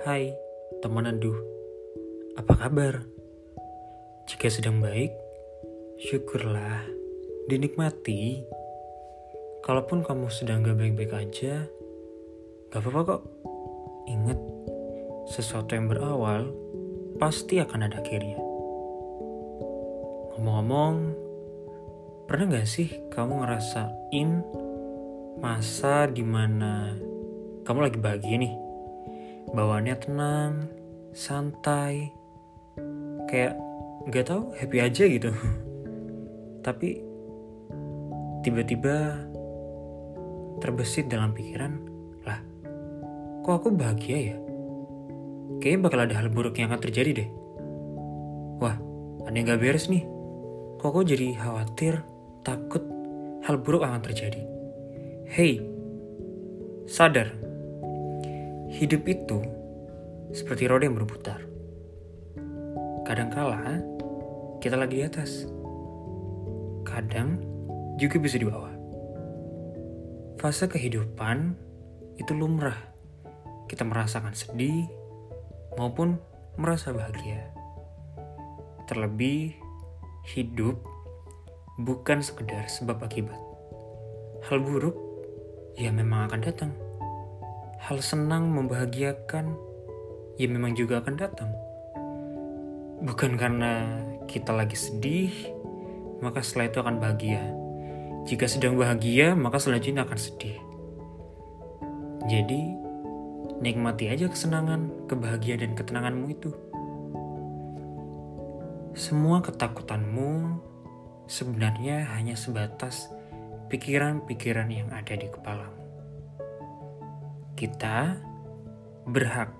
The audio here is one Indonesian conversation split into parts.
Hai, teman aduh. Apa kabar? Jika sedang baik, syukurlah, dinikmati. Kalaupun kamu sedang gak baik-baik aja, gak apa-apa kok. Ingat, sesuatu yang berawal pasti akan ada akhirnya. Ngomong-ngomong, pernah gak sih kamu ngerasain masa di mana kamu lagi bahagia nih? Bawaannya tenang, santai, kayak nggak tahu happy aja gitu. Tapi tiba-tiba terbesit dalam pikiran, lah, kok aku bahagia ya? Kayaknya bakal ada hal buruk yang akan terjadi deh. Wah, ada yang gak beres nih. Kok aku jadi khawatir, takut hal buruk akan terjadi. Hey, sadar Hidup itu seperti roda yang berputar. Kadangkala kita lagi di atas. Kadang juga bisa di bawah. Fase kehidupan itu lumrah. Kita merasakan sedih maupun merasa bahagia. Terlebih hidup bukan sekedar sebab akibat. Hal buruk ya memang akan datang hal senang membahagiakan ya memang juga akan datang. Bukan karena kita lagi sedih, maka setelah itu akan bahagia. Jika sedang bahagia, maka selanjutnya akan sedih. Jadi, nikmati aja kesenangan, kebahagiaan, dan ketenanganmu itu. Semua ketakutanmu sebenarnya hanya sebatas pikiran-pikiran yang ada di kepalamu kita berhak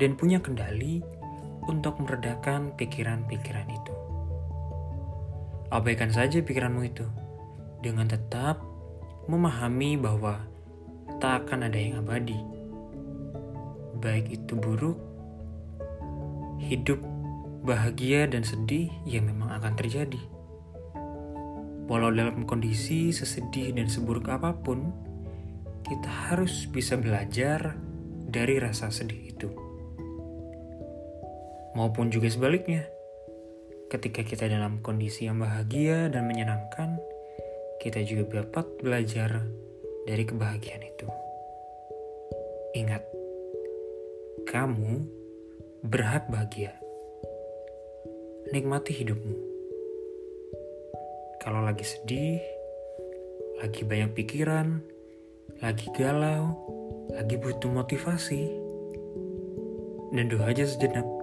dan punya kendali untuk meredakan pikiran-pikiran itu. Abaikan saja pikiranmu itu dengan tetap memahami bahwa tak akan ada yang abadi. Baik itu buruk, hidup, bahagia, dan sedih yang memang akan terjadi. Walau dalam kondisi sesedih dan seburuk apa pun, kita harus bisa belajar dari rasa sedih itu. Maupun juga sebaliknya, ketika kita dalam kondisi yang bahagia dan menyenangkan, kita juga dapat belajar dari kebahagiaan itu. Ingat, kamu berhak bahagia. Nikmati hidupmu. Kalau lagi sedih, lagi banyak pikiran, lagi galau, lagi butuh motivasi, dan doa aja sejenak.